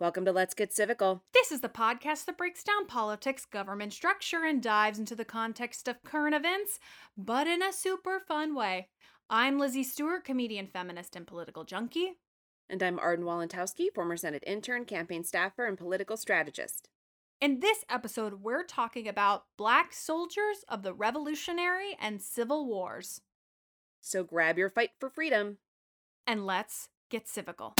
welcome to Let's Get Civical. This is the podcast that breaks down politics, government structure, and dives into the context of current events, but in a super fun way. I'm Lizzie Stewart, comedian, feminist, and political junkie. And I'm Arden Walentowski, former Senate intern, campaign staffer, and political strategist. In this episode, we're talking about Black soldiers of the Revolutionary and Civil Wars. So grab your fight for freedom. And let's get civical.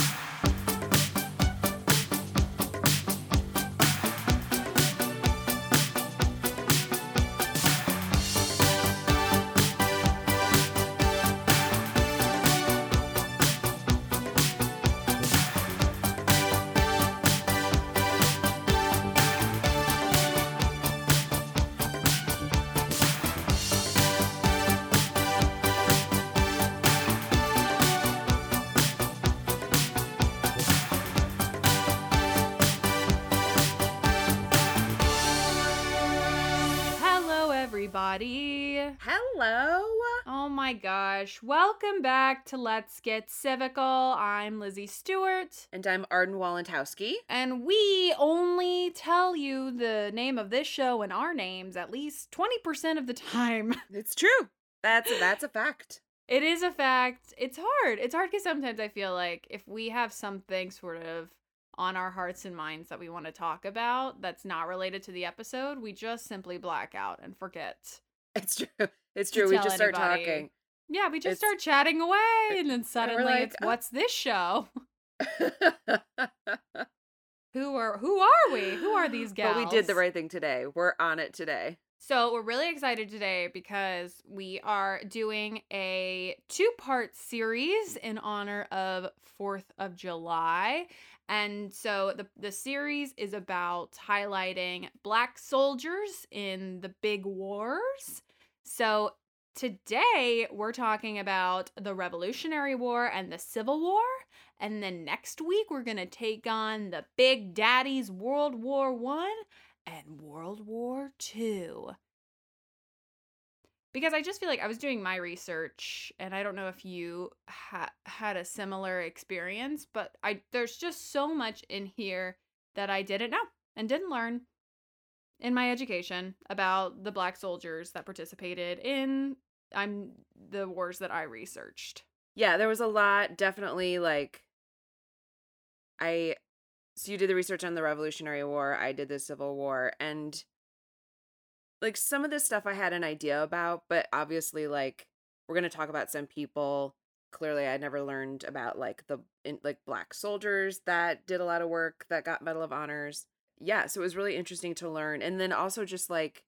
Hello. Oh my gosh. Welcome back to Let's Get Civical. I'm Lizzie Stewart. And I'm Arden Walentowski. And we only tell you the name of this show and our names at least 20% of the time. It's true. That's that's a fact. It is a fact. It's hard. It's hard because sometimes I feel like if we have something sort of on our hearts and minds that we want to talk about that's not related to the episode, we just simply black out and forget. It's true. It's true. We just start anybody. talking. Yeah, we just It's- start chatting away and then suddenly like, it's "Oh." what's this show? Who are who are we? Who are these gals? But we did the right thing today. We're on it today. So we're really excited today because we are doing a two-part series in honor of 4th of July. And so the the series is about highlighting black soldiers in the big wars. So today we're talking about the Revolutionary War and the Civil War. And then next week we're going to take on the big daddies World War 1 and World War II. Because I just feel like I was doing my research and I don't know if you ha- had a similar experience, but I there's just so much in here that I didn't know and didn't learn in my education about the black soldiers that participated in I'm the wars that I researched. Yeah, there was a lot. Definitely like I so you did the research on the Revolutionary War, I did the Civil War, and like some of this stuff I had an idea about, but obviously like we're gonna talk about some people. Clearly I never learned about like the in, like black soldiers that did a lot of work that got Medal of Honors. Yeah, so it was really interesting to learn. And then also just like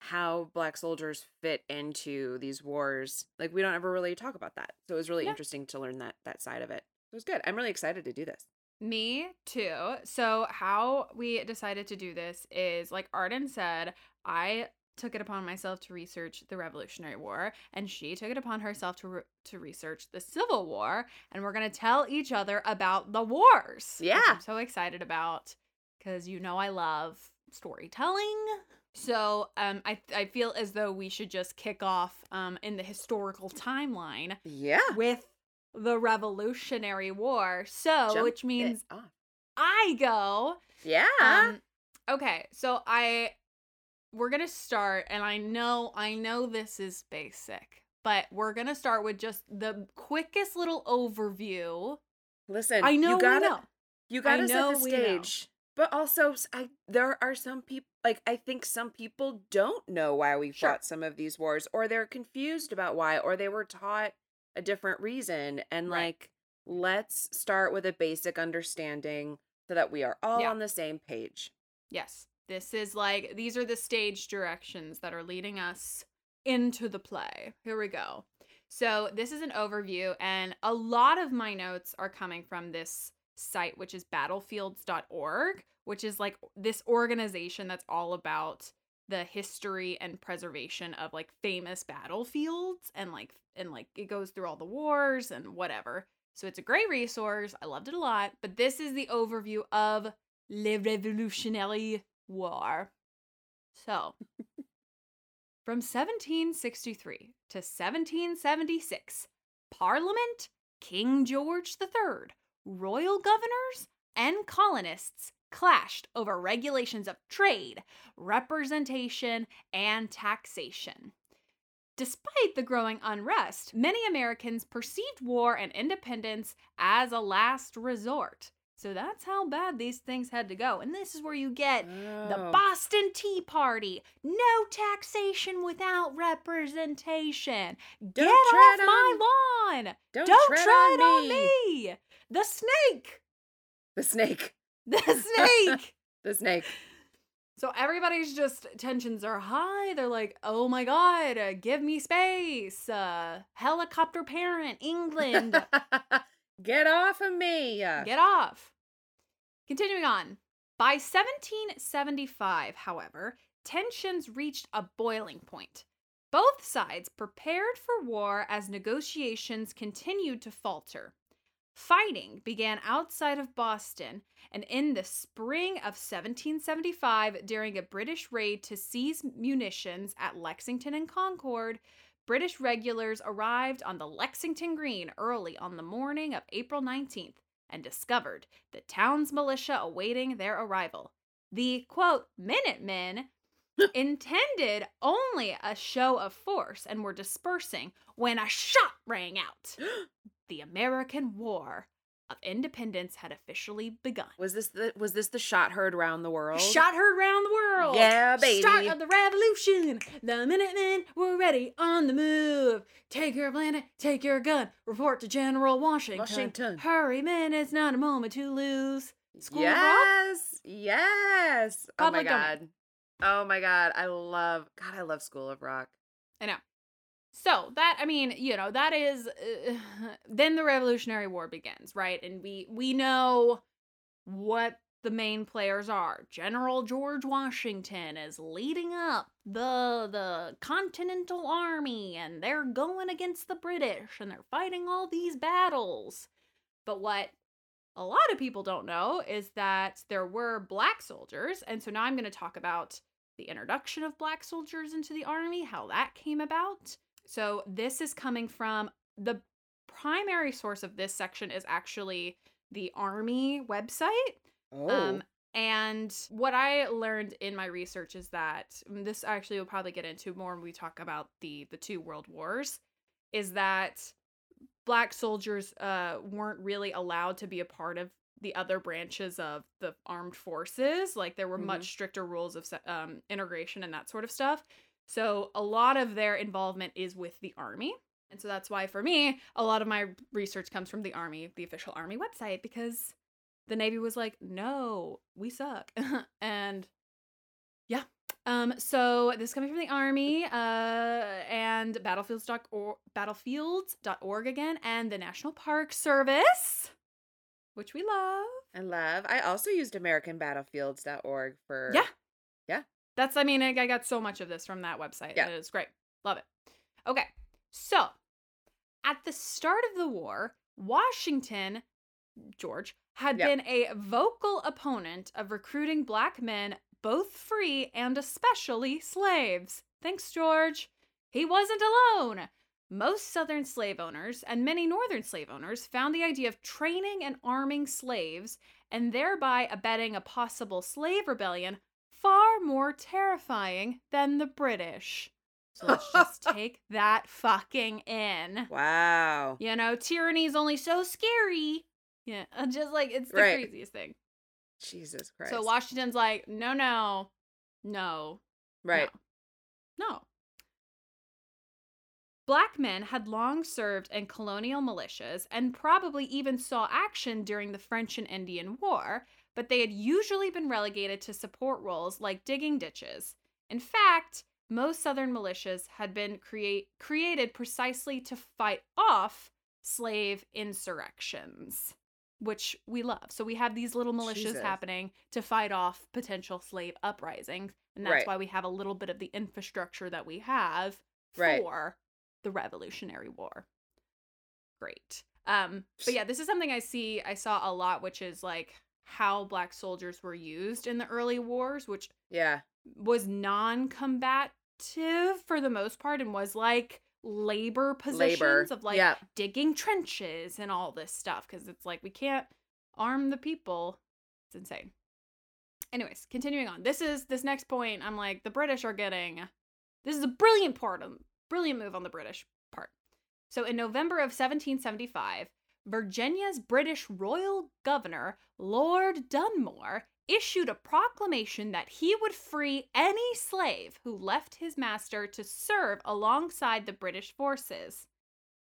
how black soldiers fit into these wars. Like we don't ever really talk about that. So it was really Yeah. interesting to learn that that side of it. It was good. I'm really excited to do this. Me too. So, how we decided to do this is like Arden said, I took it upon myself to research the Revolutionary War, and she took it upon herself to re- to research the Civil War, and we're gonna tell each other about the wars. Yeah. I'm so excited about because you know I love storytelling. So, um, I I feel as though we should just kick off um in the historical timeline Yeah. with the Revolutionary War. So, Jump which means. I go. Yeah. Um, okay, so I we're gonna start, and I know I know this is basic, but we're gonna start with just the quickest little overview. Listen, I know you gotta know. you gotta set know the stage. But also I there are some people like I think some people don't know why we Sure. fought some of these wars or they're confused about why or they were taught a different reason and Right. like let's start with a basic understanding so that we are all Yeah. on the same page. Yes, this is like these are the stage directions that are leading us into the play. Here we go. So, this is an overview, and a lot of my notes are coming from this site, which is battlefields.org, which is like this organization that's all about the history and preservation of like famous battlefields and like and like it goes through all the wars and whatever. So it's a great resource. I loved it a lot, but this is the overview of Le Revolutionary War. So, from 1763 to 1776, Parliament, King George III, royal governors, and colonists clashed over regulations of trade, representation, and taxation. Despite the growing unrest, many Americans perceived war and independence as a last resort. So that's how bad these things had to go. And this is where you get the Oh. Boston Tea Party. No taxation without representation. Get off tread my lawn. Don't, Don't tread, tread, on, on me. me. The snake. The snake. The snake. The snake. so everybody's just tensions are high. They're like, "Oh my god, uh, give me space." Uh helicopter parent England. Get off of me. Get off. Continuing on. By 1775, however, tensions reached a boiling point. Both sides prepared for war as negotiations continued to falter. Fighting began outside of Boston, and in the spring of 1775, during a British raid to seize munitions at Lexington and Concord, British regulars arrived on the Lexington Green early on the morning of April 19th and discovered the town's militia awaiting their arrival. The quote, Minutemen intended only a show of force and were dispersing when a shot rang out. the American War of Independence had officially begun. Was this the was this the shot heard around the world? Shot heard round the world. Yeah, baby. Start of the revolution. The Minutemen were ready on the move. Take your planet, take your gun. Report to General Washington. Washington. Hurry, men, it's not a moment to lose. School of Rock? yes. Yes. Oh my Public domain. god. Oh my god. I love God, I love School of Rock. I know. So that I mean, you know, that is uh, then the Revolutionary War begins, right? And we we know what the main players are. General George Washington is leading up the the Continental Army and they're going against the British and they're fighting all these battles. But what a lot of people don't know is that there were black soldiers, and so now I'm going to talk about the introduction of black soldiers into the army, how that came about. So this is coming from the primary source of this section is actually the army website. Oh. Um, and what I learned in my research is that this actually we'll probably get into more when we talk about the the two world wars, is that black soldiers uh, weren't really allowed to be a part of the other branches of the armed forces. Like there were Mhm. much stricter rules of um, integration and that sort of stuff. So a lot of their involvement is with the army. And so that's why for me, a lot of my research comes from the army, the official army website, because the Navy was like, no, we suck. and yeah. Um, so this is coming from the Army, uh, and battlefields.org, battlefields.org again, and the National Park Service, which we love. I love. I also used AmericanBattlefields.org for Yeah. Yeah. That's, I mean, I, got so much of this from that website. Yeah. It is great. Love it. Okay. So, at the start of the war, Washington, George, had Yeah. been a vocal opponent of recruiting black men, both free and especially slaves. Thanks, George. He wasn't alone. Most Southern slave owners and many Northern slave owners found the idea of training and arming slaves and thereby abetting a possible slave rebellion far more terrifying than the British. So let's just take that fucking in. Wow. You know, tyranny is only so scary. Yeah, just like it's the Right. craziest thing. Jesus Christ. So Washington's like, no, no, no, Right. no. no. Black men had long served in colonial militias and probably even saw action during the French and Indian War, but they had usually been relegated to support roles like digging ditches. In fact, most Southern militias had been create, created precisely to fight off slave insurrections. which we love. So we have these little militias Jesus. happening to fight off potential slave uprisings, and that's Right. why we have a little bit of the infrastructure that we have Right. for the Revolutionary War. Great. Um, but yeah, this is something I see I saw a lot, which is like how black soldiers were used in the early wars, which Yeah. was non-combative for the most part and was like labor positions Labor. of like yeah. digging trenches and all this stuff because it's like we can't arm the people. It's insane. Anyways, continuing on. This is this next point. I'm like the British are getting. This is a brilliant part of brilliant move on the British part. So in November of 1775, Virginia's British royal governor, Lord Dunmore, issued a proclamation that he would free any slave who left his master to serve alongside the British forces.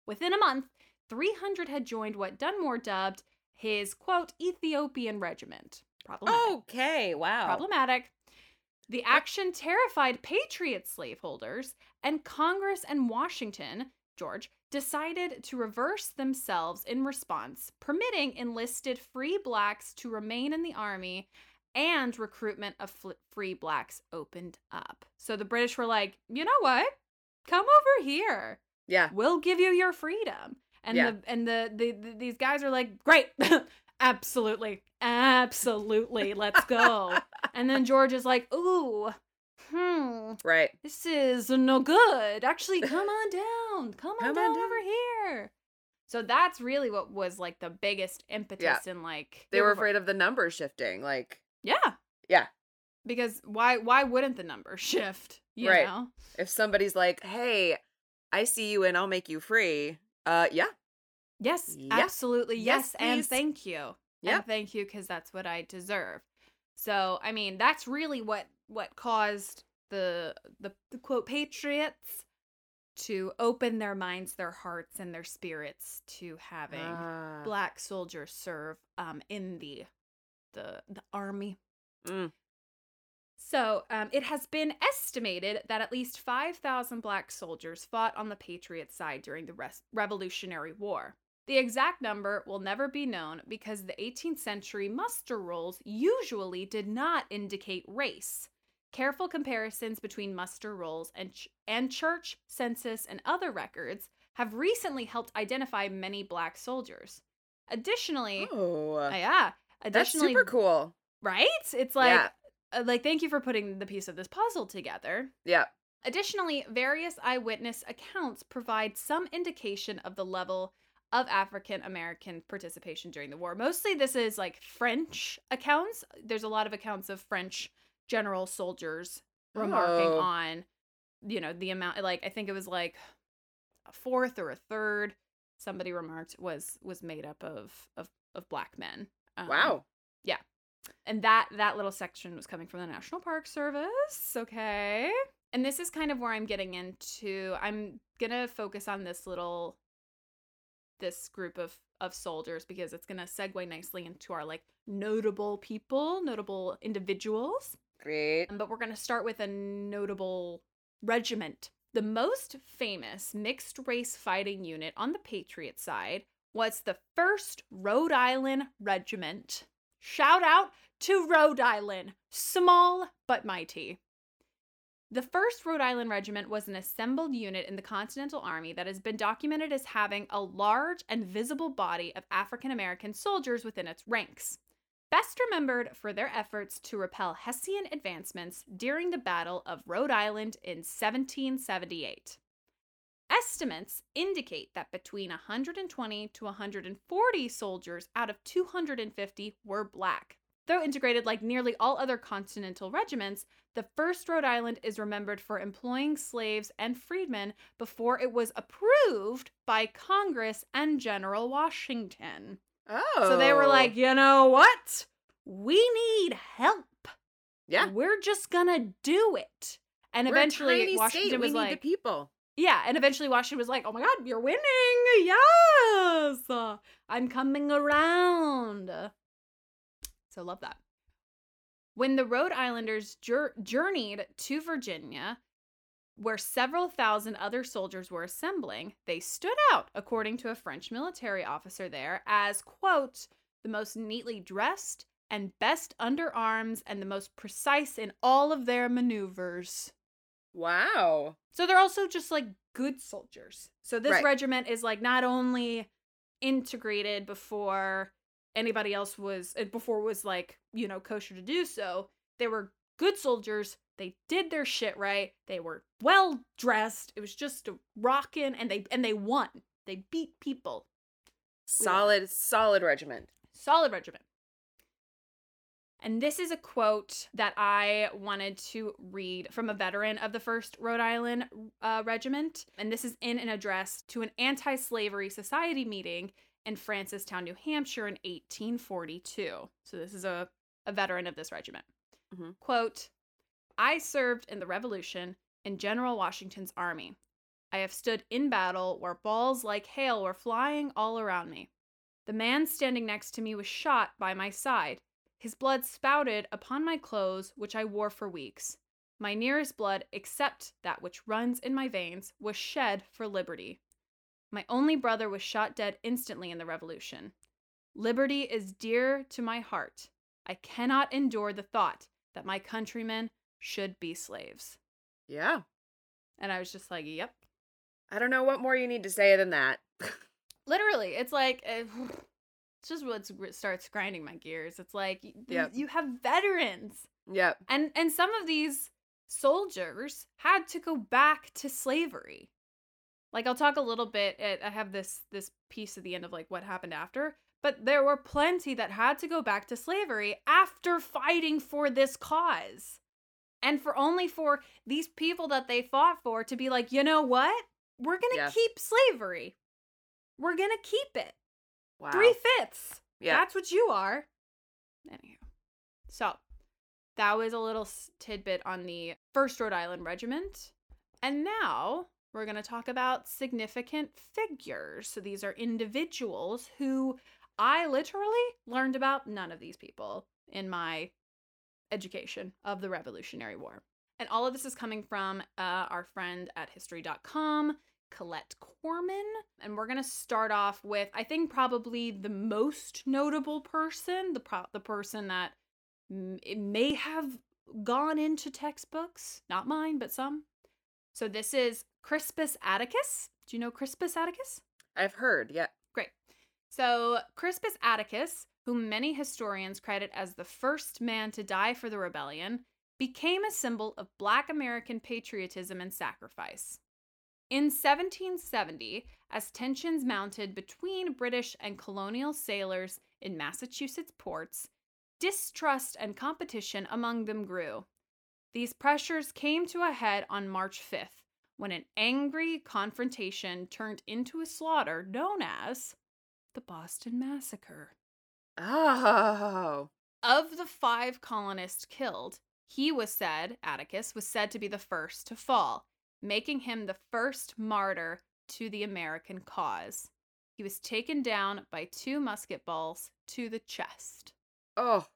Within a month, 300 had joined what Dunmore dubbed his quote Ethiopian regiment. Problematic. Okay. Wow. Problematic. The action terrified Patriot slaveholders, and Congress and Washington, George, decided to reverse themselves in response, permitting enlisted free blacks to remain in the army and recruitment of fl- free blacks opened up. So the British were like, you know what? Come over here. Yeah. We'll give you your freedom. And Yeah. the and the, the, the these guys are like, great, absolutely, absolutely, let's go. and then George is like, ooh, hmm, Right. this is no good. Actually, come on down. Come on Come on down, down. over here. So that's really what was like the biggest impetus in like They the were revolt. afraid of the numbers shifting. Like, Yeah. Yeah. Because why why wouldn't the number shift? You Right. know? if somebody's like, "Hey, I see you and I'll make you free." Uh, yeah. Yes, Yeah. absolutely. Yes, Yes, and thank you. Yeah. And thank you because that's what I deserve. So, I mean, that's really what what caused the the, the quote patriots to open their minds, their hearts, and their spirits to having Ah. black soldiers serve um in the the the army. Mm. So, um, it has been estimated that at least 5,000 black soldiers fought on the Patriot side during the Res- Revolutionary War. The exact number will never be known because the 18th century muster rolls usually did not indicate race. Careful comparisons between muster rolls and, ch- and church, census, and other records have recently helped identify many black soldiers. Additionally, Oh, uh, yeah, that's super cool. right? It's like, Yeah. uh, like, thank you for putting the piece of this puzzle together. Yeah. Additionally, various eyewitness accounts provide some indication of the level of African American participation during the war. Mostly, this is like French accounts. There's a lot of accounts of French general soldiers remarking Oh. on, you know, the amount. Like, I think it was like a fourth or a third. Somebody remarked was was made up of of of black men. Um, Wow. and that that little section was coming from the National Park Service. Okay. And this is kind of where I'm getting into I'm going to focus on this little this group of of soldiers because it's going to segue nicely into our like notable people, notable individuals. Great. Um, but we're going to start with a notable regiment. The most famous mixed race fighting unit on the Patriot side was the 1st Rhode Island Regiment. Shout out to Rhode Island, small but mighty. The 1st Rhode Island Regiment was an assembled unit in the Continental Army that has been documented as having a large and visible body of African American soldiers within its ranks best remembered for their efforts to repel Hessian advancements during the Battle of Rhode Island in 1778. Estimates indicate that between 120 to 140 soldiers out of 250 were black. Though integrated like nearly all other continental regiments, the 1st Rhode Island is remembered for employing slaves and freedmen before it was approved by Congress and General Washington. Oh. So they were like, you know what? We need help. yeah. We're just gonna do it. And We're eventually Washington state. was we need like, the people. yeah, and eventually Washington was like, oh my god, you're winning. Yes. Uh, I'm coming around. So love that. When the Rhode Islanders jour- journeyed to Virginia, where several thousand other soldiers were assembling, they stood out, according to a French military officer there, as, quote, the most neatly dressed, and best under arms, and the most precise in all of their maneuvers. Wow. So they're also just like good soldiers. So this Right. regiment is like not only integrated before anybody else was uh, before it was like, you know, kosher to do so. They were good soldiers. They did their shit right. They were well dressed. It was just a rockin' and they and they won. They beat people. Solid, solid regiment. Solid regiment. And this is a quote that I wanted to read from a veteran of the 1st Rhode Island uh, Regiment. And this is in an address to an anti slavery society meeting in Francestown, New Hampshire in 1842. So this is a, a veteran of this regiment. Mhm. Quote I served in the Revolution in General Washington's army. I have stood in battle where balls like hail were flying all around me. The man standing next to me was shot by my side. His blood spouted upon my clothes, which I wore for weeks. My nearest blood, except that which runs in my veins, was shed for liberty. My only brother was shot dead instantly in the Revolution. Liberty is dear to my heart. I cannot endure the thought that my countrymen should be slaves. Yeah. And I was just like, yep. I don't know what more you need to say than that. Literally, it's like eh, it's just what starts grinding my gears. It's like Yep. you have veterans, yep. and and some of these soldiers had to go back to slavery. Like I'll talk a little bit. eh, I have this this piece at the end of like what happened after, but there were plenty that had to go back to slavery after fighting for this cause. And for only for these people that they fought for to be like, you know what? We're gonna Yeah. keep slavery. We're gonna keep it. Wow. Three fifths. Yeah. That's what you are. Anywho. So that was a little tidbit on the First Rhode Island Regiment. And now we're going to talk about significant figures. So these are individuals who I literally learned about none of these people in my education of the Revolutionary War. And all of this is coming from uh, our friend at history.com, Colette Coleman. And we're going to start off with, I think, probably the most notable person, the, pro- the person that m- it may have gone into textbooks, not mine, but some. So this is Crispus Atticus. Do you know Crispus Atticus? I've heard. Yeah. Great. So, Crispus Atticus, whom many historians credit as the first man to die for the rebellion, became a symbol of Black American patriotism and sacrifice. In 1770, as tensions mounted between British and colonial sailors in Massachusetts ports, distrust and competition among them grew. These pressures came to a head on March 5th when an angry confrontation turned into a slaughter known as the Boston Massacre. Oh. Of the five colonists killed, he was said, Atticus, was said to be the first to fall, making him the first martyr to the American cause. He was taken down by two musket balls to the chest. Oh.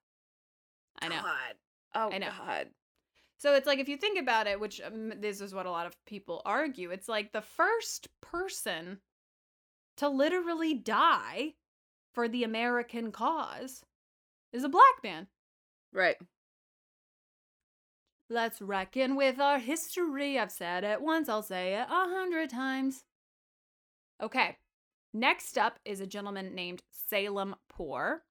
I know. God. Oh I know. God. So it's like if you think about it, which um, this is what a lot of people argue, it's like the first person to literally die for the American cause is a black man. Right. Let's reckon with our history. I've said it once, I'll say it a hundred times. Okay, next up is a gentleman named Salem Poor.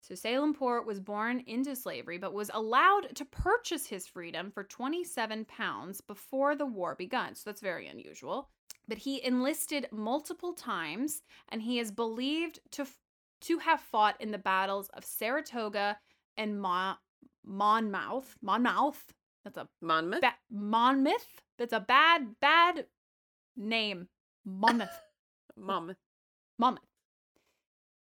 So, Salem Poor was born into slavery but was allowed to purchase his freedom for 27 pounds before the war begun. So, that's very unusual. But he enlisted multiple times and he is believed to, f- to have fought in the battles of Saratoga and Mon- Monmouth. Monmouth. That's a Monmouth. ba- Monmouth. That's a bad, bad name. Monmouth. Monmouth. Monmouth.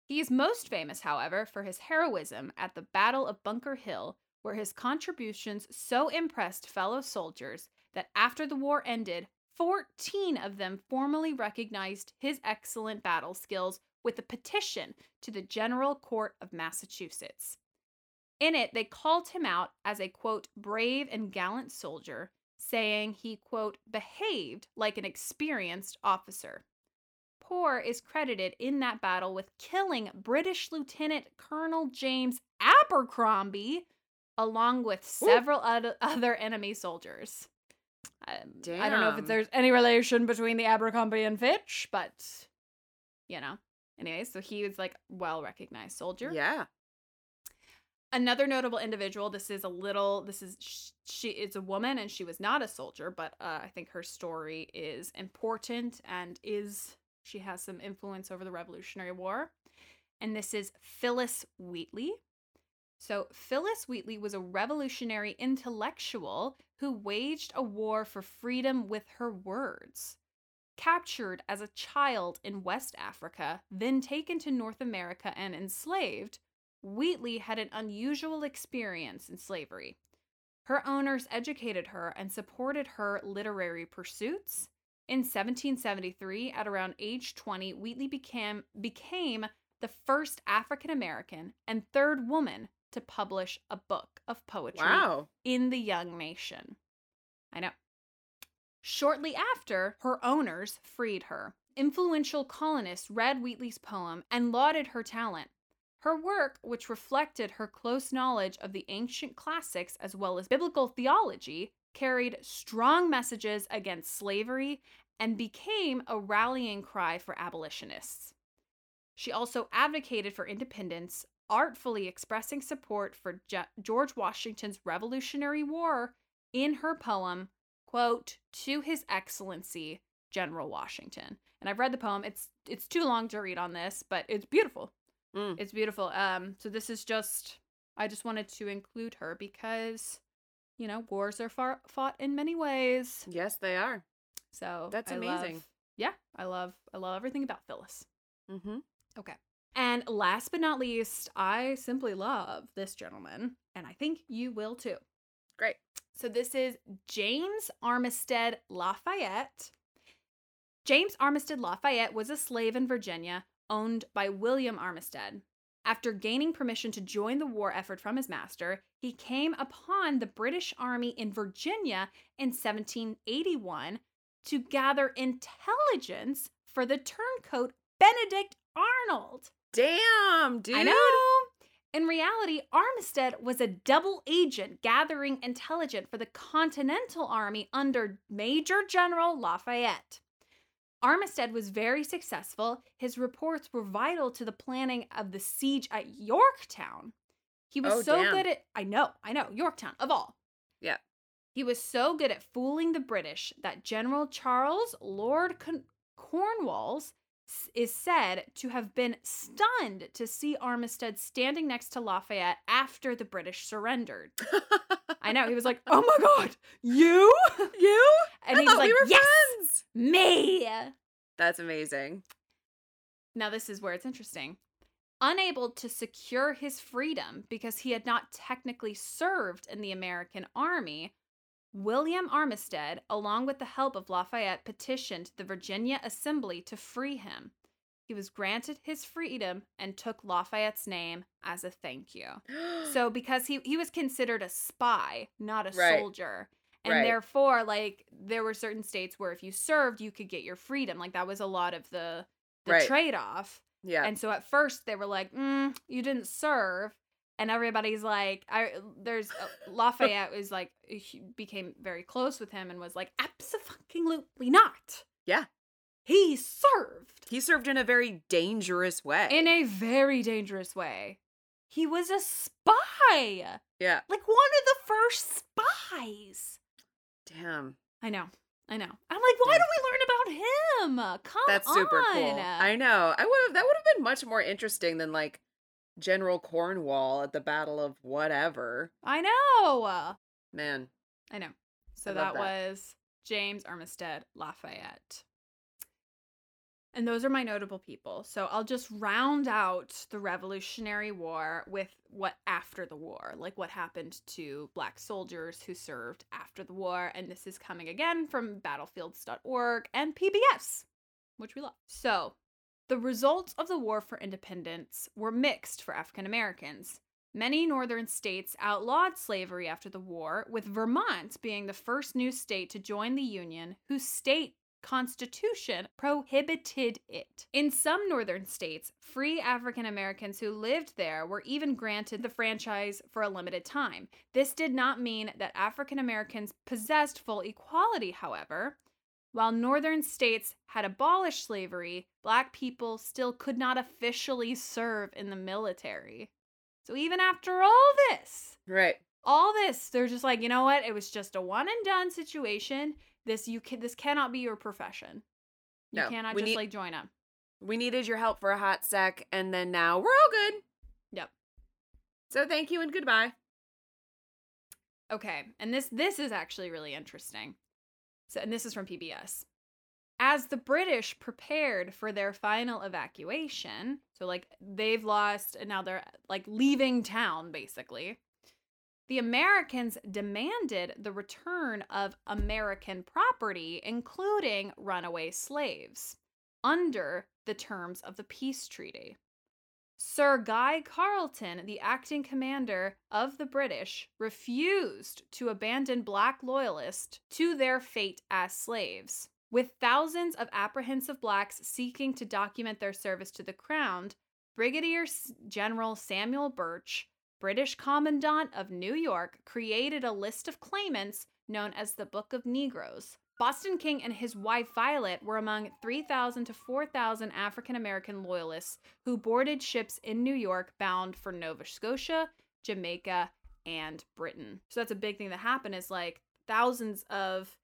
He is most famous, however, for his heroism at the Battle of Bunker Hill, where his contributions so impressed fellow soldiers that after the war ended, 14 of them formally recognized his excellent battle skills with a petition to the General Court of Massachusetts. In it, they called him out as a quote, brave and gallant soldier, saying he quote, behaved like an experienced officer. Poor is credited in that battle with killing British Lieutenant Colonel James Abercrombie, along with several other, other enemy soldiers. Um, I don't know if there's any relation between the Abercrombie and Fitch, but you know. Anyway, so he was like well recognized soldier. Yeah. Another notable individual. This is a little. This is she is a woman and she was not a soldier, but uh, I think her story is important and is she has some influence over the Revolutionary War. And this is Phillis Wheatley. So Phillis Wheatley was a revolutionary intellectual who waged a war for freedom with her words. Captured as a child in West Africa, then taken to North America and enslaved, Wheatley had an unusual experience in slavery. Her owners educated her and supported her literary pursuits. In 1773, at around age 20, Wheatley became, became the first African American and third woman to publish a book of poetry Wow. in the young nation. I know. Shortly after, her owners freed her. Influential colonists read Wheatley's poem and lauded her talent. Her work, which reflected her close knowledge of the ancient classics as well as biblical theology, carried strong messages against slavery and became a rallying cry for abolitionists. She also advocated for independence, artfully expressing support for Je- George Washington's Revolutionary War in her poem, quote, to his excellency, General Washington. And I've read the poem. It's it's too long to read on this, but it's beautiful. Mm. It's beautiful. Um so this is just I just wanted to include her because you know, wars are far, fought in many ways. Yes, they are. So That's I love- amazing. yeah, I love I love everything about Phillis. Mm-hmm. Okay. And last but not least, I simply love this gentleman, and I think you will too. Great. So this is James Armistead Lafayette. James Armistead Lafayette was a slave in Virginia owned by William Armistead. After gaining permission to join the war effort from his master, he came upon the British Army in Virginia in 1781 to gather intelligence for the turncoat Benedict Arnold. Damn, dude. I know. In reality, Armistead was a double agent gathering intelligence for the Continental Army under Major General Lafayette. Armistead was very successful. His reports were vital to the planning of the siege at Yorktown. He was Oh, so damn. good at I know, I know, Yorktown of all. Yeah. He was so good at fooling the British that General Charles Lord Con- Cornwallis is said to have been stunned to see Armistead standing next to Lafayette after the British surrendered. I know. He was like, "Oh my god, you?" you? And I he like, we "Yes, friends. me." That's amazing. Now this is where it's interesting. Unable to secure his freedom because he had not technically served in the American army, William Armistead, along with the help of Lafayette, petitioned the Virginia Assembly to free him. He was granted his freedom and took Lafayette's name as a thank you. So because he he was considered a spy, not a Right. soldier. And Right. therefore like there were certain states where if you served you could get your freedom. Like that was a lot of the the Right. trade-off. yeah. And so at first they were like, mm, "You didn't serve," and everybody's like, "I." There's uh, Lafayette was like he became very close with him and was like, "Absolutely not." Yeah. he served he served in a very dangerous way. in a very dangerous way. He was a spy, yeah. like one of the first spies. Damn. I know. I know. I'm like, why Yeah. don't we learn about him? Come That's super cool. I know. I would have that would have been much more interesting than like General Cornwall at the Battle of whatever. I know. Man. I know. So I that, that. was James Armistead Lafayette. And those are my notable people. So I'll just round out the Revolutionary War with what after the war, like what happened to black soldiers who served after the war. And this is coming again from battlefields.org and PBS, which we love. So the results of the War for Independence were mixed for African Americans. Many northern states outlawed slavery after the war, with Vermont being the first new state to join the Union, whose state Constitution prohibited it. In some northern states, free African Americans who lived there were even granted the franchise for a limited time. This did not mean that African Americans possessed full equality, however. While northern states had abolished slavery, black people still could not officially serve in the military. So even after all this, Right. all this, they're just like, you know what? It was just a one and done situation. This you can this cannot be your profession. You No, cannot just need- like join up. We needed your help for a hot sec, and then now we're all good. Yep. So thank you and goodbye. Okay, and this this is actually really interesting. So, and this is from PBS. As the British prepared for their final evacuation, so like they've lost and now they're like leaving town basically. The Americans demanded the return of American property, including runaway slaves, under the terms of the peace treaty. Sir Guy Carleton, the acting commander of the British, refused to abandon black loyalists to their fate as slaves. With thousands of apprehensive blacks seeking to document their service to the crown, Brigadier General Samuel Birch, British Commandant of New York, created a list of claimants known as the Book of Negroes. Boston King and his wife Violet were among 3,000 to 4,000 African American loyalists who boarded ships in New York bound for Nova Scotia, Jamaica, and Britain. So that's a big thing that happened is like thousands of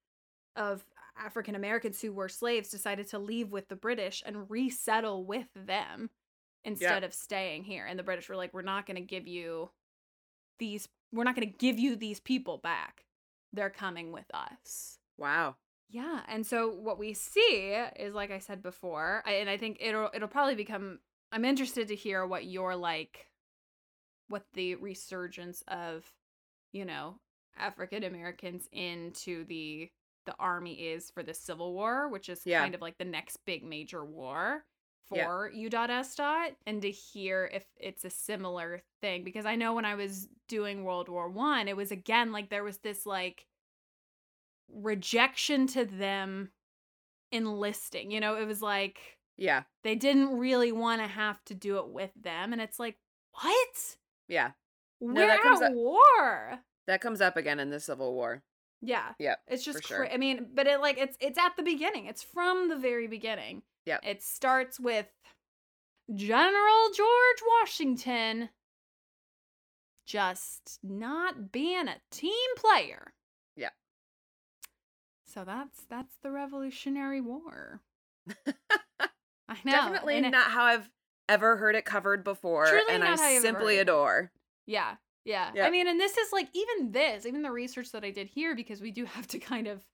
of African Americans who were slaves decided to leave with the British and resettle with them instead of staying here. And the British were like, we're not going to give you these, we're not going to give you these people back. They're coming with us. Wow. Yeah, and so what we see is like I said before, I, and I think it'll it'll probably become I'm interested to hear what your like what the resurgence of, you know, African Americans into the the army is for the Civil War, which is Yeah. kind of like the next big major war for Yeah. U.S. dot and to hear if it's a similar thing because I know when I was doing World War 1, it was again like there was this like rejection to them enlisting. You know, it was like Yeah. they didn't really want to have to do it with them. And it's like, what? Yeah. We're that comes at up- war. That comes up again in the Civil War. Yeah. Yeah. It's just sure. I mean, but it like it's it's at the beginning. It's from the very beginning. Yeah. It starts with General George Washington just not being a team player. Yeah. So that's that's the Revolutionary War. I know. Definitely and it- not how I've ever heard it covered before, Truly and I simply heard adore. Yeah, yeah. I mean, and this is like even this, even the research that I did here, because we do have to kind of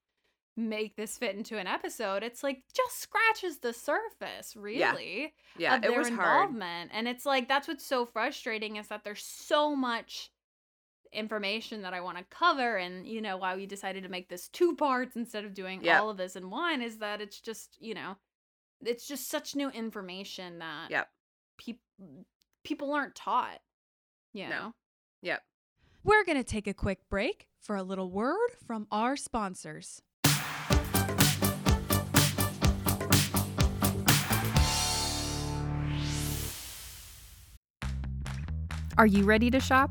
make this fit into an episode. It's like just scratches the surface, really, Yeah, of it their was hard. And it's like that's what's so frustrating is that there's so much information that I want to cover, and you know why we decided to make this two parts instead of doing Yep. all of this in one is that it's just you know, it's just such new information that Yep. people people aren't taught. You No. know. Yep. We're going to take a quick break for a little word from our sponsors. Are you ready to shop?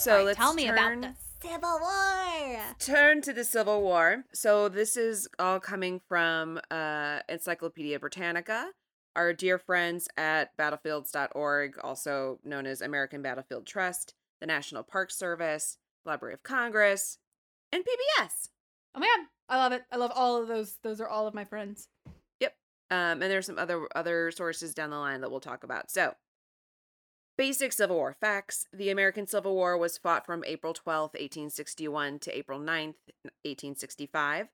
So right, let's tell me about turn- this. Civil War. turn to the Civil War. So this is all coming from uh, Encyclopedia Britannica. Our dear friends at battlefields.org, also known as American Battlefield Trust, the National Park Service, Library of Congress, and PBS. Oh my god, I love it. I love all of those. Those are all of my friends. Yep. Um, and there's some other other sources down the line that we'll talk about. So, basic Civil War facts: The American Civil War was fought from April 12, 1861, to April 9, 1865.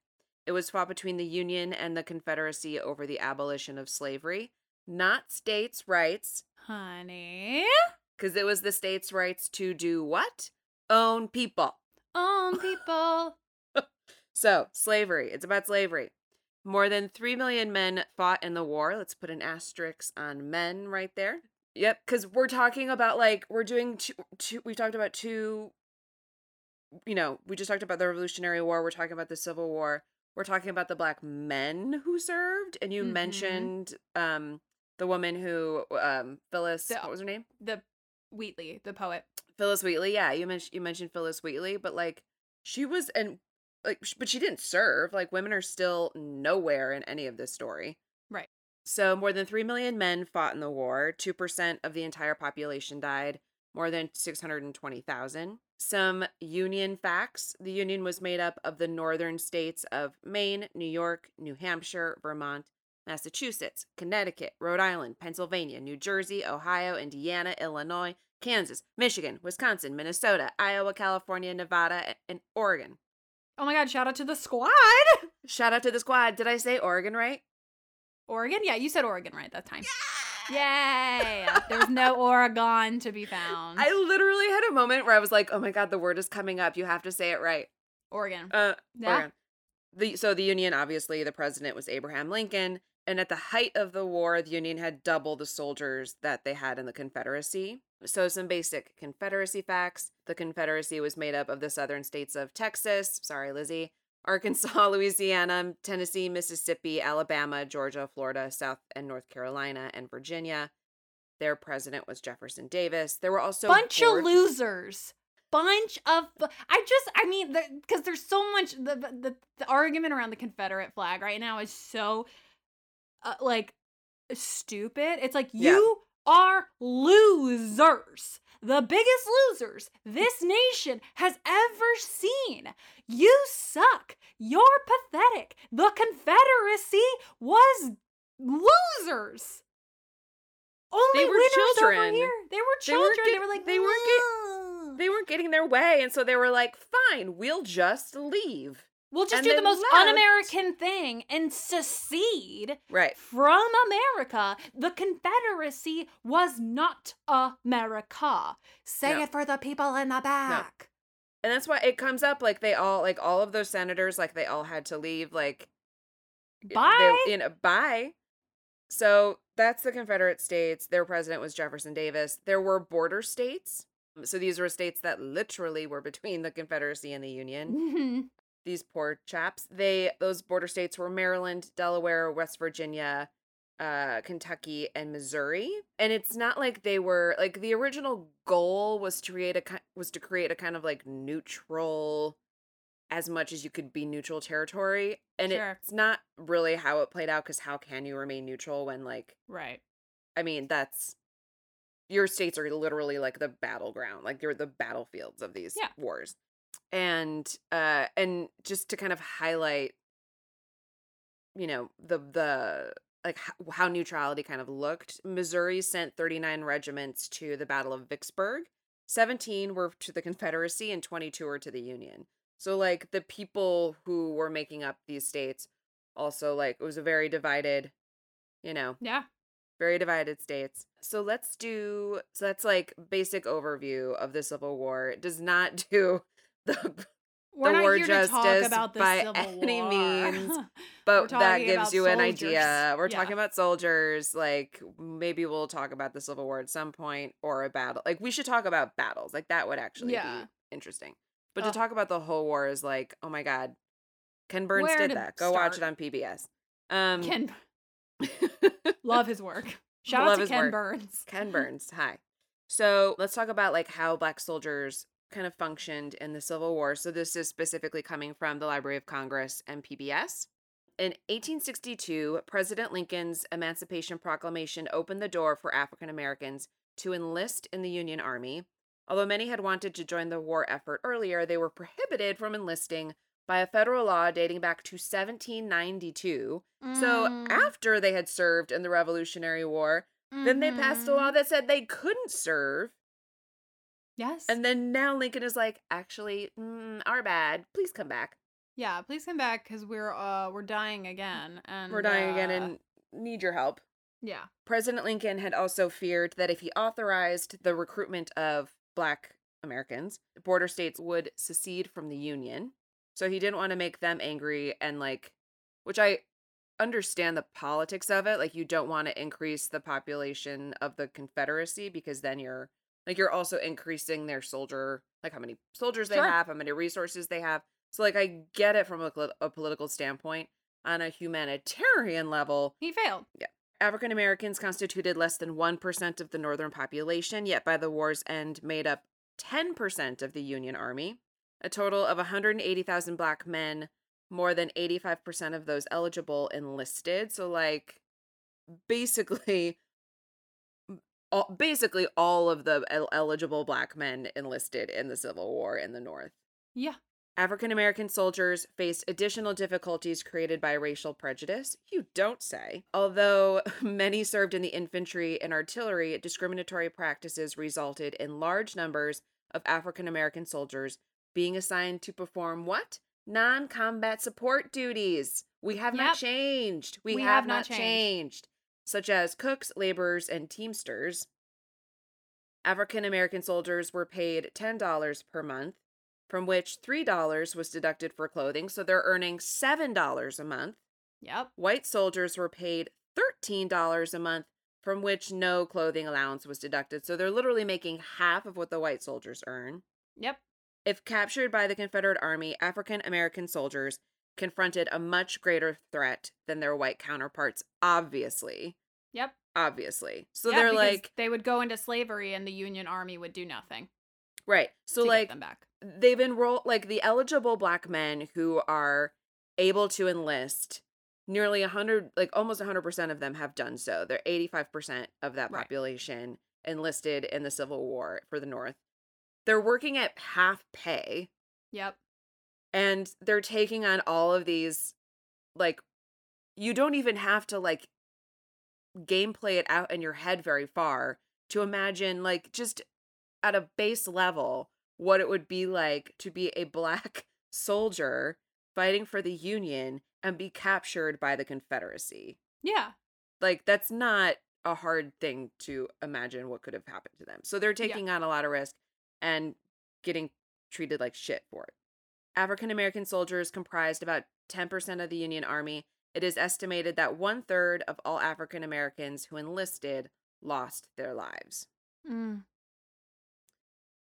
It was fought between the Union and the Confederacy over the abolition of slavery, not states' rights, Honey. because it was the states' rights to do what? Own people. Own people. So, slavery. It's about slavery. More than 3 million men fought in the war. Let's put an asterisk on men right there. Yep, because we're talking about like, we're doing two, two, we've talked about two, you know, we just talked about the Revolutionary War. We're talking about the Civil War. We're talking about the black men who served. And you Mhm. mentioned um the woman who, um, Phillis, The- what was her name? The Wheatley, the poet. Phillis Wheatley. Yeah, you mentioned you mentioned Phillis Wheatley, but like she was and like but she didn't serve. Like women are still nowhere in any of this story. So more than 3 million men fought in the war. 2% of the entire population died. More than 620,000. Some Union facts. The Union was made up of the northern states of Maine, New York, New Hampshire, Vermont, Massachusetts, Connecticut, Rhode Island, Pennsylvania, New Jersey, Ohio, Indiana, Illinois, Kansas, Michigan, Wisconsin, Minnesota, Iowa, California, Nevada, and Oregon. Oh my god, shout out to the squad. Shout out to the squad. Did I say Oregon right? Oregon? Yeah, you said Oregon right that time. Yeah! Yay! there was no Oregon to be found. I literally had a moment where I was like, "Oh my god, the word is coming up. You have to say it right." Oregon. Uh, Yeah. Oregon. The so the Union obviously the president was Abraham Lincoln, and at the height of the war, the Union had double the soldiers that they had in the Confederacy. So some basic Confederacy facts: the Confederacy was made up of the southern states of Texas, sorry Lizzie, Arkansas, Louisiana, Tennessee, Mississippi, Alabama, Georgia, Florida, South and North Carolina, and Virginia. Their president was Jefferson Davis. There were also Bunch board- of losers. Bunch of. I just. I mean, because there's so much. The, the the argument around the Confederate flag right now is so, uh, like, stupid. It's like Yeah. you are losers. The biggest losers this nation has ever seen. You suck. You're pathetic. The Confederacy was losers. Only They were children. here. They were children. They, get- were like they weren't "No." they weren't getting their way, and so they were like, "Fine, we'll just leave." We'll just and do the most left. un-American thing and secede Right. from America. The Confederacy was not America. Say No. it for the people in the back. And that's why it comes up like they all like all of those senators like they all had to leave like they- Bye. you know, bye. So that's the Confederate States. Their president was Jefferson Davis. There were border states. So these were states that literally were between the Confederacy and the Union. Mm-hmm. These poor chaps. They those border states were Maryland, Delaware, West Virginia, uh Kentucky and Missouri. And it's not like they were like the original goal was to create a was to create a kind of like neutral as much as you could be neutral territory and Sure. it's not really how it played out cuz how can you remain neutral when like Right. I mean, that's your states are literally like the battleground, like you're the battlefields of these Yeah. wars. And uh and just to kind of highlight you know, the the like how, neutrality kind of looked. Missouri sent 39 regiments to the Battle of Vicksburg. 17 were to the Confederacy and 22 were to the Union. So like the people who were making up these states also like it was a very divided, you know, Yeah. very divided states. So let's do so that's like basic overview of the Civil War. It does not do the We're the not war here to talk justice about the by Civil any War. means, but that gives you an idea. We're Yeah. talking about soldiers. Like maybe we'll talk about the Civil War at some point or a battle. Like we should talk about battles. Like that would actually Yeah. be interesting. But to talk about the whole war is like, oh my god, Ken Burns Where did that. Go watch it on PBS. Um, Ken love his work. Shout out Love to his Ken work. Burns. Ken Burns. Hi. So let's talk about like how black soldiers kind of functioned in the Civil War. So this is specifically coming from the Library of Congress and PBS. In 1862, President Lincoln's Emancipation Proclamation opened the door for African Americans to enlist in the Union Army. Although many had wanted to join the war effort earlier, they were prohibited from enlisting by a federal law dating back to 1792. So Mm. after they had served in the Revolutionary War, then they passed a law that said they couldn't serve. Yes. And then now Lincoln is like, actually, mm, our bad. Please come back. yeah, please come back because we're uh we're dying again and We're dying again uh, and need your help. yeah. President Lincoln had also feared that if he authorized the recruitment of black Americans, border states would secede from the Union. So he didn't want to make them angry and like which I understand the politics of it. Like you don't want to increase the population of the Confederacy because then you're like you're also increasing their soldier like how many soldiers they Sure. have, how many resources they have. So like I get it from a, a political standpoint. On a humanitarian level, He failed. Yeah. African Americans constituted less than 1% of the northern population, yet by the war's end made up 10% of the Union Army. A total of 180,000 black men, more than 85% of those eligible enlisted. So like basically all, basically all of the el- eligible black men enlisted in the Civil War in the North. Yeah. African American soldiers faced additional difficulties created by racial prejudice. You don't say. Although many served in the infantry and artillery, discriminatory practices resulted in large numbers of African American soldiers being assigned to perform what? Non combat support duties. We have not changed. We, We have, have not not changed. changed. Such as cooks, laborers, and teamsters. African American soldiers were paid $10 per month, from which $3 was deducted for clothing, so they're earning $7 a month. Yep. White soldiers were paid $13 a month, from which no clothing allowance was deducted, so they're literally making half of what the white soldiers earn. Yep. If captured by the Confederate Army, African American soldiers confronted a much greater threat than their white counterparts, obviously. Yep. Obviously. So Yeah, they're like, they would go into slavery and the Union Army would do nothing. right. So, like, them back. they've enrolled like the eligible black men who are able to enlist nearly 100 like almost 100% of them have done so they're 85% of that Right. population enlisted in the civil war for the north they're working at half pay Yep. And they're taking on all of these like you don't even have to like gameplay it out in your head very far to imagine like just at a base level what it would be like to be a black soldier fighting for the union and be captured by the confederacy. Yeah. like that's not a hard thing to imagine what could have happened to them. So they're taking on a lot of risk and getting treated like shit for it African American soldiers comprised about 10% of the Union Army. It is estimated that one third of all African Americans who enlisted lost their lives. Mm.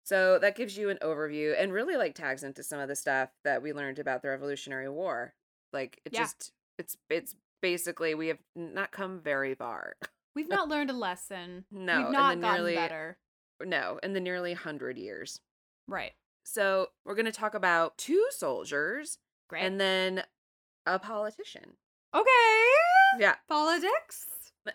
So that gives you an overview and really like tags into some of the stuff that we learned about the Revolutionary War. Like it Yeah. just it's it's basically we have not come very far. We've not learned a lesson. No, We've not gotten nearly- better. No, in the nearly 100 years. Right. So, we're going to talk about two soldiers Great. and then a politician. okay. Yeah. Politics.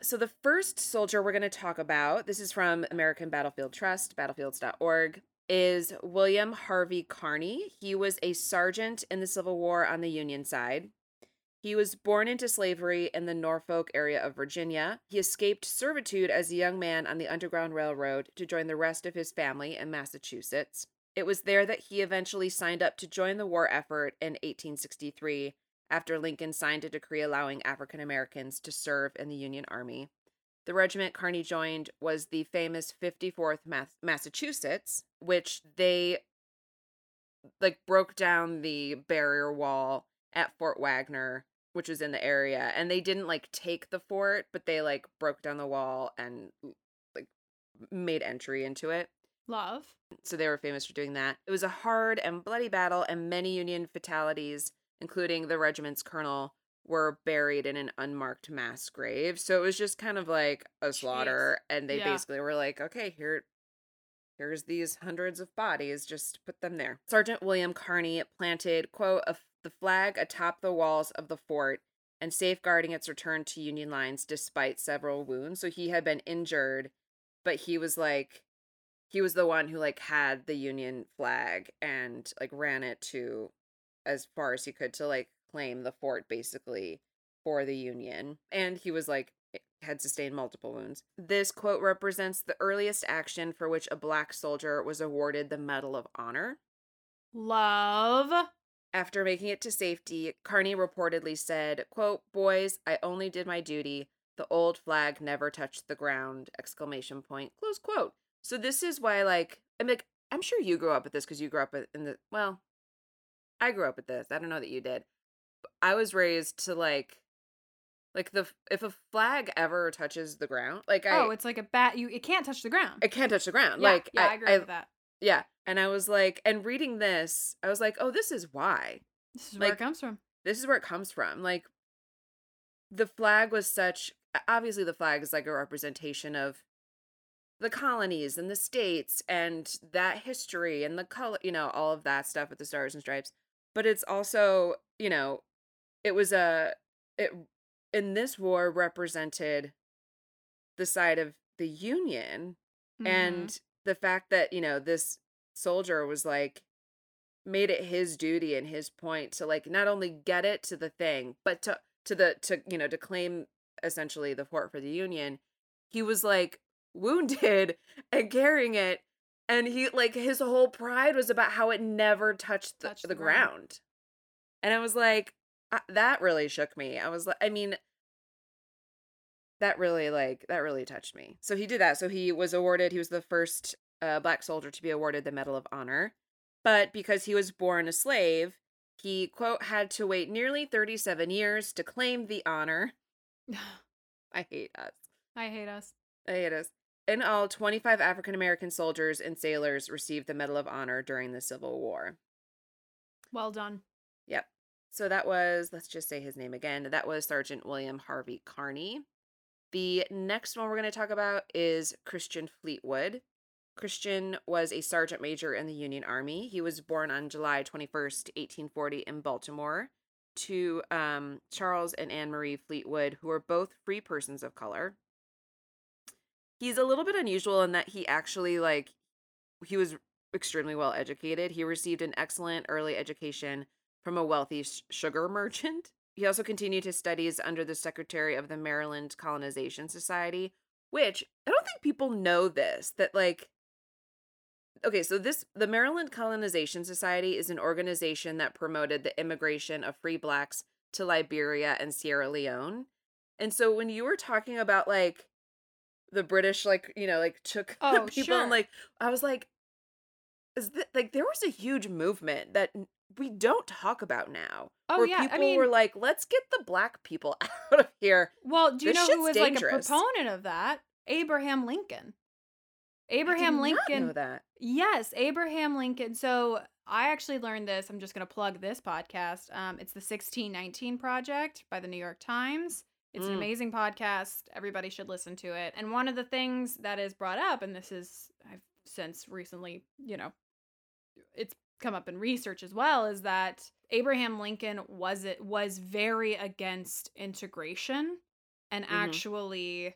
So the first soldier we're going to talk about, this is from American Battlefield Trust, battlefields.org, is William Harvey Carney. He was a sergeant in the Civil War on the Union side. He was born into slavery in the Norfolk area of Virginia. He escaped servitude as a young man on the Underground Railroad to join the rest of his family in Massachusetts. It was there that he eventually signed up to join the war effort in 1863 after Lincoln signed a decree allowing African Americans to serve in the Union Army. The regiment Carney joined was the famous 54th Mass- Massachusetts, which they like broke down the barrier wall at Fort Wagner, which was in the area, and they didn't like take the fort, but they like broke down the wall and like made entry into it. Love. So they were famous for doing that. It was a hard and bloody battle, and many Union fatalities, including the regiment's colonel, were buried in an unmarked mass grave. So it was just kind of like a slaughter, and they Yeah. basically were like, "Okay, here, here's these hundreds of bodies. Just put them there." Sergeant William Carney planted quote a, the flag atop the walls of the fort and safeguarding its return to Union lines despite several wounds. So he had been injured, but he was like he was the one who like had the union flag and like ran it to as far as he could to like claim the fort basically for the union and he was like eh, had sustained multiple wounds. This quote represents the earliest action for which a black soldier was awarded the medal of honor. Love. after making it to safety carney reportedly said quote boys i only did my duty. The old flag never touched the ground exclamation point close quote so this is why like i'm like i'm sure you grew up with this because you grew up in the well i grew up with this i don't know that you did i was raised to like like the if a flag ever touches the ground like oh, i oh, it's like a bat. You it can't touch the ground. it can't touch the ground Yeah, like yeah, I, agree with that. yeah and i was like and reading this i was like oh this is why This is where it comes from. this is where it comes from like the flag was such obviously the flag is like a representation of the colonies and the states and that history and the color you know all of that stuff with the stars and stripes but it's also you know it was a it in this war represented the side of the union Mm-hmm. and the fact that you know this soldier was like made it his duty and his point to like not only get it to the thing but to to the to you know to claim essentially the fort for the union he was like wounded and carrying it and he like his whole pride was about how it never touched the, Touched the, the ground. ground. and i was like I, that really shook me i was like i mean that really like that really touched me so he did that so he was awarded he was the first uh, black soldier to be awarded the medal of honor but because he was born a slave he quote had to wait nearly 37 years to claim the honor i hate us I hate us. i hate us in all 25 african american soldiers and sailors received the medal of honor during the civil war Well done. Yep. So that was, let's just say his name again. That was Sergeant William Harvey Carney. The next one we're going to talk about is Christian Fleetwood. Christian was a sergeant major in the Union Army. He was born on July 21st, 1840, in Baltimore to um, Charles and Anne Marie Fleetwood, who were both free persons of color. He's a little bit unusual in that he actually, like, he was extremely well educated. He received an excellent early education from a wealthy sh- sugar merchant. He also continued his studies under the secretary of the Maryland Colonization Society, which I don't think people know this that like Okay, so this the Maryland Colonization Society is an organization that promoted the immigration of free blacks to Liberia and Sierra Leone. And so when you were talking about like the British like, you know, like took the Oh, people sure. and like I was like is that like there was a huge movement that we don't talk about now. Oh, where yeah, I people mean- were like, let's get the black people out of here. Well, do you This know who was shit's like a proponent of that? Abraham Lincoln. Abraham I Lincoln. know that. Yes, Abraham Lincoln. So I actually learned this. I'm just going to plug this podcast. Um, it's the 1619 Project by the New York Times. It's an Mm. amazing podcast. Everybody should listen to it. And one of the things that is brought up, and this is, I've since recently, you know, it's come up in research as well, is that Abraham Lincoln was it was very against integration and Mhm. actually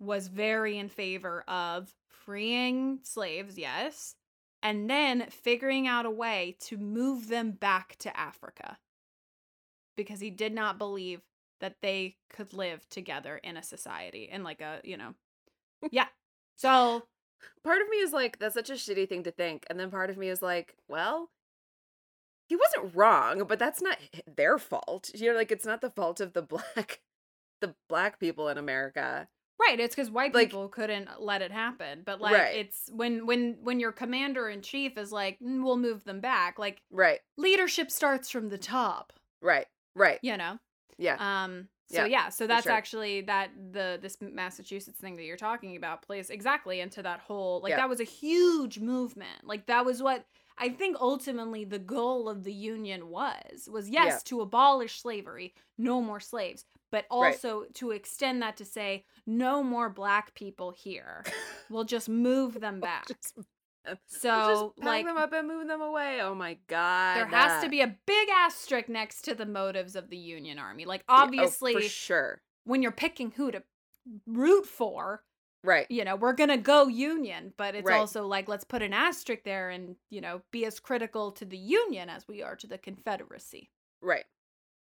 was very in favor of freeing slaves, yes, and then figuring out a way to move them back to Africa because he did not believe that they could live together in a society in like a, you know. Yeah. So, part of me is like that's such a shitty thing to think and then part of me is like well he wasn't wrong but that's not their fault you know like it's not the fault of the black the black people in america Right, it's because white Like- people couldn't let it happen. But like, Right. it's when when when your commander in chief is like, "Mm, "We'll move them back." Like, right leadership starts from the top. right right You know. Yeah Um. So Yeah, yeah, so that's sure. actually that the this Massachusetts thing that you're talking about plays exactly into that whole like Yeah. that was a huge movement. Like that was what I think ultimately the goal of the union was was yes Yeah. to abolish slavery, no more slaves, but Right. also to extend that to say no more black people here. we'll just move them back. Just- Uh, so just like them up and move them away oh my god there has to be a big asterisk next to the motives of the Union Army. Like Yeah, oh, obviously for sure when you're picking who to root for, right you know, we're gonna go Union, but it's Right. also like let's put an asterisk there and you know be as critical to the Union as we are to the Confederacy. right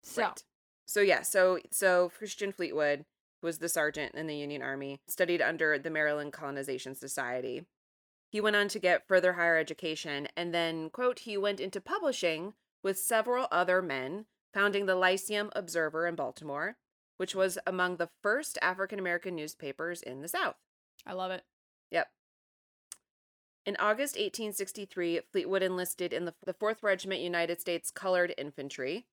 So Right. So yeah, so so Christian Fleetwood was the sergeant in the Union Army, studied under the Maryland Colonization Society. He went on to get further higher education and then, quote, he went into publishing with several other men, founding the Lyceum Observer in Baltimore, which was among the first African American newspapers in the South. I love it. Yep. In August 1863, Fleetwood enlisted in the, the 4th Regiment United States Colored Infantry.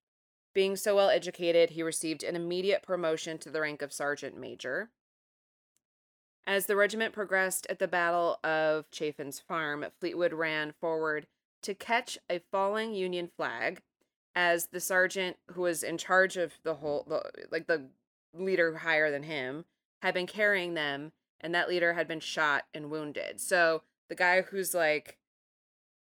Being so well educated, he received an immediate promotion to the rank of sergeant major. As the regiment progressed at the Battle of Chaffin's Farm, Fleetwood ran forward to catch a falling Union flag as the sergeant who was in charge of the whole, the, like the leader higher than him, had been carrying them, and that leader had been shot and wounded. So the guy who's like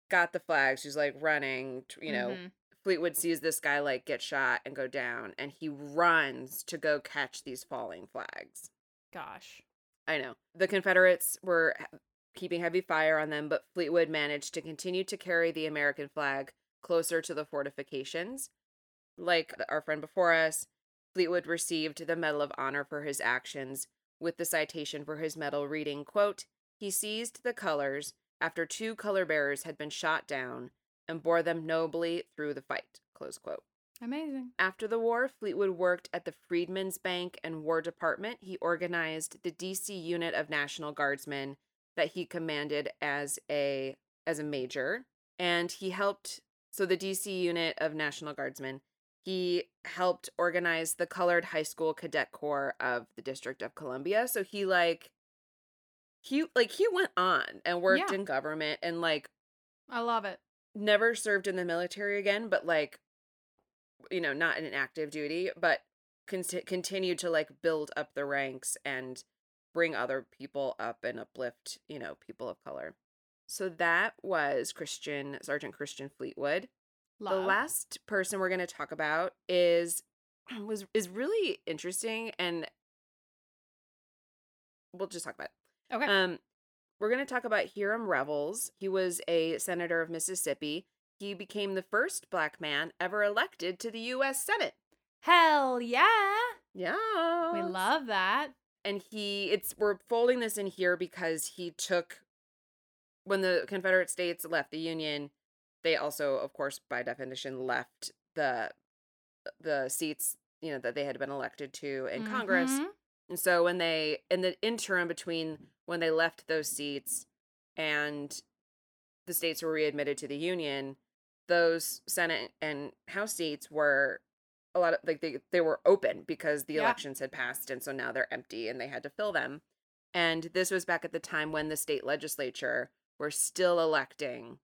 got the flags, who's like running, you know, Mhm. Fleetwood sees this guy like get shot and go down, and he runs to go catch these falling flags. Gosh. I know. The Confederates were keeping heavy fire on them, but Fleetwood managed to continue to carry the American flag closer to the fortifications. Like our friend before us, Fleetwood received the Medal of Honor for his actions, with the citation for his medal reading, quote, He seized the colors after two color bearers had been shot down and bore them nobly through the fight, close quote. Amazing. After the war, Fleetwood worked at the Freedmen's Bank and War Department. He organized the DC unit of National Guardsmen that he commanded as a as a major, and he helped so the DC unit of National Guardsmen. He helped organize the colored high school cadet corps of the District of Columbia. So he like he like he went on and worked Yeah. in government and like I love it. never served in the military again, but like, you know, not in an active duty, but con- continued to like build up the ranks and bring other people up and uplift, you know, people of color. So that was Christian Sergeant Christian Fleetwood. The last person we're going to talk about is was is really interesting and we'll just talk about it. Okay. Um, we're going to talk about Hiram Revels. He was a senator of Mississippi. He became the first black man ever elected to the U.S. Senate. Hell yeah. Yeah, We love that. And he, it's we're folding this in here because he took when the Confederate States left the Union. They also, of course, by definition, left the the seats you know that they had been elected to in Congress. Mhm. And so when they in the interim between when they left those seats and the states were readmitted to the union, those Senate and House seats were a lot of like they they were open because the Yeah. elections had passed and so now they're empty and they had to fill them. And this was back at the time when the state legislature were still electing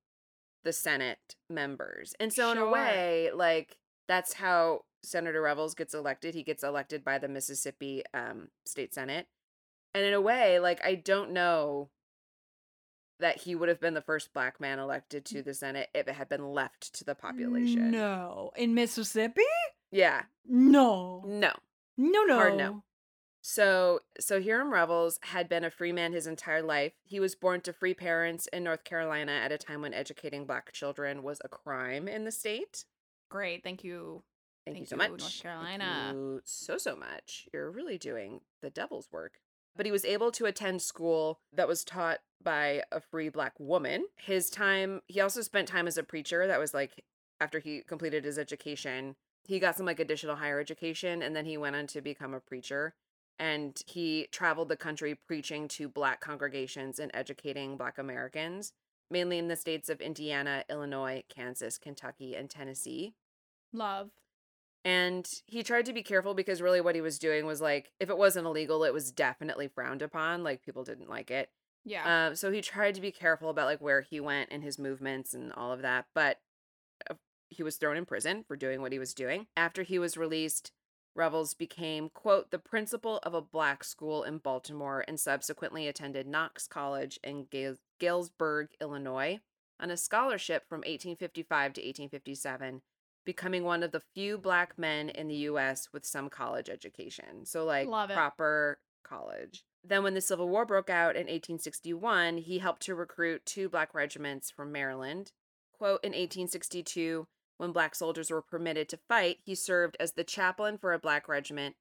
the Senate members. And so in a way, like that's how Senator Revels gets elected. He gets elected by the Mississippi um, State Senate. And in a way, like I don't know that he would have been the first black man elected to mm. the Senate if it had been left to the population. No. In Mississippi? Yeah. No. No. No, no. Hard no. So, so Hiram Revels had been a free man his entire life. He was born to free parents in North Carolina at a time when educating black children was a crime in the state. Great. Thank you. Thank, you so much. North Thank Carolina. you so so much. You're really doing the devil's work. But he was able to attend school that was taught by a free black woman. His time, he also spent time as a preacher. That was like after he completed his education, he got some like additional higher education and then he went on to become a preacher. And he traveled the country preaching to black congregations and educating black Americans, mainly in the states of Indiana, Illinois, Kansas, Kentucky, and Tennessee. Love. And he tried to be careful because really what he was doing was like, if it wasn't illegal, it was definitely frowned upon. Like people didn't like it. Yeah. Um, so he tried to be careful about like where he went and his movements and all of that. But uh, he was thrown in prison for doing what he was doing. After he was released, Revels became, quote, the principal of a black school in Baltimore and subsequently attended Knox College in Gales- Galesburg, Illinois, on a scholarship from 1855 to 1857 becoming one of the few black men in the US with some college education. So, like, proper college. Then, when the Civil War broke out in 1861, he helped to recruit two black regiments from Maryland. Quote, in 1862, when black soldiers were permitted to fight, he served as the chaplain for a black regiment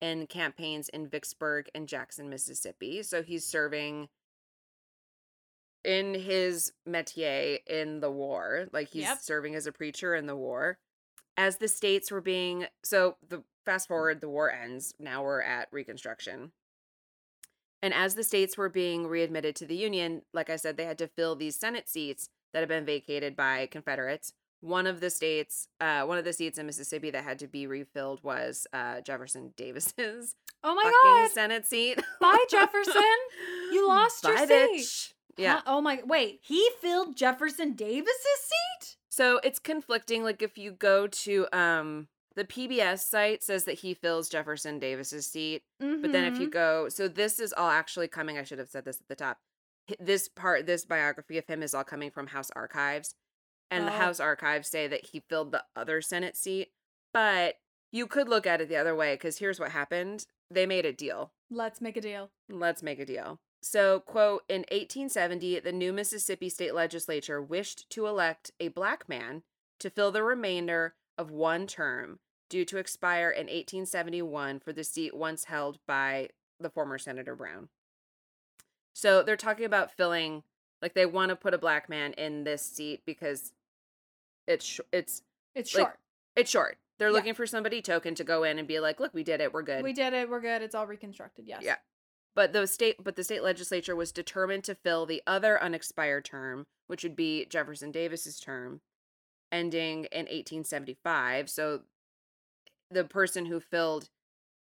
in campaigns in Vicksburg and Jackson, Mississippi. So, he's serving in his métier in the war. Like he's Yep. serving as a preacher in the war. As the states were being so the fast forward, the war ends. Now we're at Reconstruction. And as the states were being readmitted to the Union, like I said, they had to fill these Senate seats that had been vacated by Confederates. One of the states, uh, one of the seats in Mississippi that had to be refilled was uh, Jefferson Davis's Oh my god. Senate seat. Bye, Jefferson. You lost your Bye, seat. bitch. Yeah. Huh? Oh my wait, he filled Jefferson Davis's seat? So it's conflicting. Like if you go to um the PBS site says that he fills Jefferson Davis's seat, but then if you Mhm. go, so this is all actually coming. I should have said this at the top. This part, this biography of him is all coming from House Archives, and the Oh. House Archives say that he filled the other Senate seat. But you could look at it the other way because here's what happened: they made a deal. Let's make a deal. Let's make a deal. So, quote, in 1870, the new Mississippi state legislature wished to elect a black man to fill the remainder of one term due to expire in 1871 for the seat once held by the former Senator Brown. So, they're talking about filling, like, they want to put a black man in this seat because it's, sh- it's, It's like, short. it's short. They're Yeah. looking for somebody token to go in and be like, look, we did it. We're good. We did it. We're good. It's all reconstructed. Yes. Yeah. But the state but the state legislature was determined to fill the other unexpired term, which would be Jefferson Davis's term, ending in 1875. So the person who filled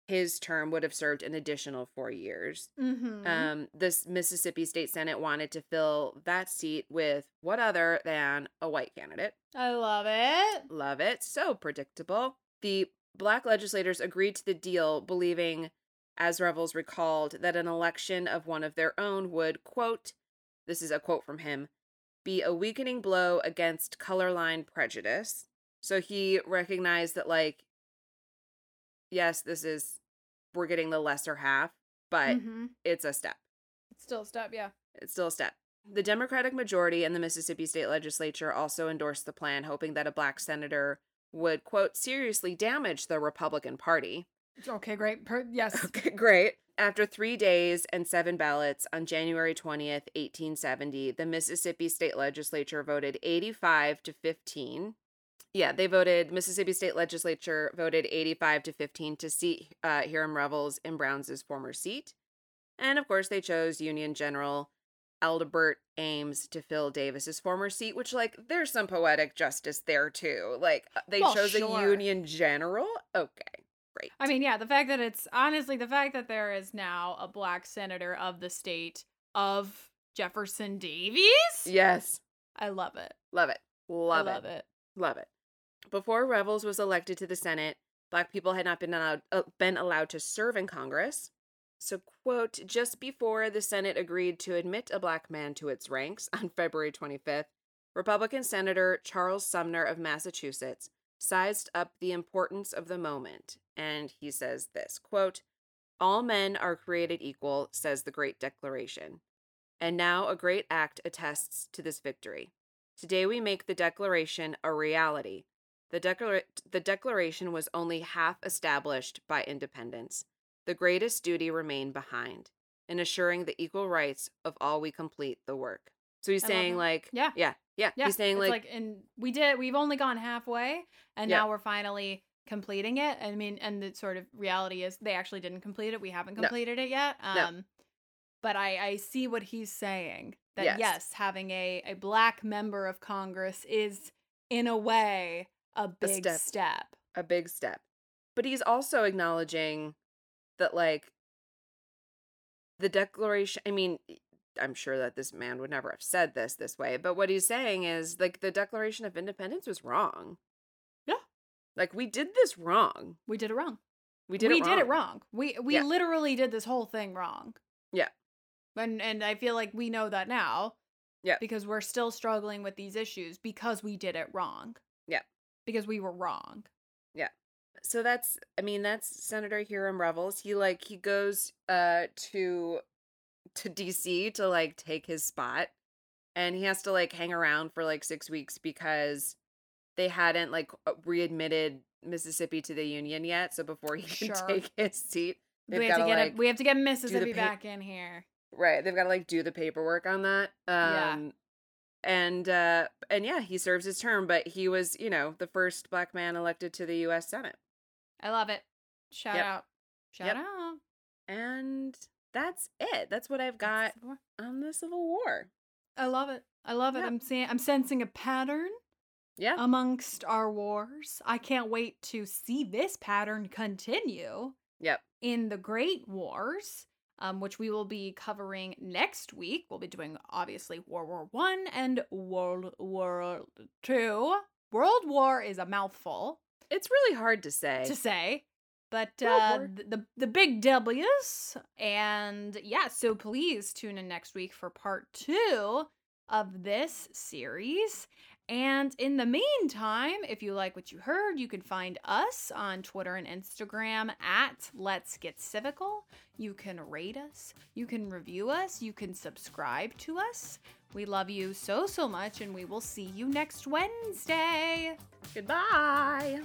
his term would have served an additional 4 years. Mm-hmm. Um this Mississippi State Senate wanted to fill that seat with what other than a white candidate. I love it. Love it. So predictable. The black legislators agreed to the deal, believing, as Revels recalled, that an election of one of their own would, quote, this is a quote from him, be a weakening blow against color line prejudice. So he recognized that, like, yes, this is, we're getting the lesser half, but Mhm. it's a step. It's still a step. Yeah. It's still a step. The Democratic majority in the Mississippi state legislature also endorsed the plan, hoping that a black senator would, quote, seriously damage the Republican Party. Okay. Great. Per- yes. Okay, great. After three days and seven ballots on January 20th, 1870, the Mississippi state legislature voted 85 to 15. Yeah, they voted, Mississippi state legislature voted 85 to 15 to seat uh, Hiram Revels in Brown's former seat. And of course, they chose Union General Adelbert Ames to fill Davis's former seat, which, like, there's some poetic justice there too. Like, uh, they Well, chose a. Union General? Okay, I mean, yeah, the fact that it's honestly the fact that there is now a black senator of the state of Jefferson Davis. Yes. I love it. Love it. Love, love it. it. Love it. Before Revels was elected to the Senate, black people had not been allowed uh, been allowed to serve in Congress. So, quote, just before the Senate agreed to admit a black man to its ranks on February 25th, Republican Senator Charles Sumner of Massachusetts sized up the importance of the moment, and he says this, quote, All men are created equal, says the Great Declaration. And now a great act attests to this victory. Today we make the Declaration a reality. The, declara- the Declaration was only half established by independence. The greatest duty remained behind in assuring the equal rights of all we complete the work. So he's I saying like Yeah. yeah, yeah. Yeah, He's saying it's like, and we did. We've only gone halfway, and Yeah. now we're finally completing it. I mean, and the sort of reality is they actually didn't complete it. We haven't No. completed it yet. No. Um, but I I see what he's saying. That Yes. yes, having a a black member of Congress is in a way a big step. step. a big step. But he's also acknowledging that like the declaration I mean I'm sure that this man would never have said this this way, but what he's saying is like the Declaration of Independence was wrong. Yeah. Like we did this wrong. We did it wrong. We did we it wrong. did it wrong. We we Yeah. literally did this whole thing wrong. Yeah. And and I feel like we know that now. Yeah. Because we're still struggling with these issues because we did it wrong. Yeah. Because we were wrong. Yeah. So that's I mean that's Senator Hiram Revels. He like he goes uh to to DC to like take his spot and he has to like hang around for like 6 weeks because they hadn't like uh, readmitted Mississippi to the union yet so before he can Sure. take his seat we have to get like it, we have to get Mississippi pa- back in here. right they've got to like do the paperwork on that um Yeah. and uh and yeah he serves his term but he was you know the first black man elected to the US Senate I love it. Shout Yep. out. Shout Yep. out. And that's it. That's what I've got on the Civil War. I love it. I love it. Yeah. I'm seeing I'm sensing a pattern Yeah. amongst our wars. I can't wait to see this pattern continue. Yep. in the Great Wars, um, which we will be covering next week. We'll be doing obviously World War One and World War Two. World War is a mouthful It's really hard to say. to say, but uh, the the big W's. And yeah, so please tune in next week for part two of this series. And in the meantime, if you like what you heard, you can find us on Twitter and Instagram at Let's Get Civical. You can rate us, you can review us, you can subscribe to us. We love you so, so much, and we will see you next Wednesday. Goodbye.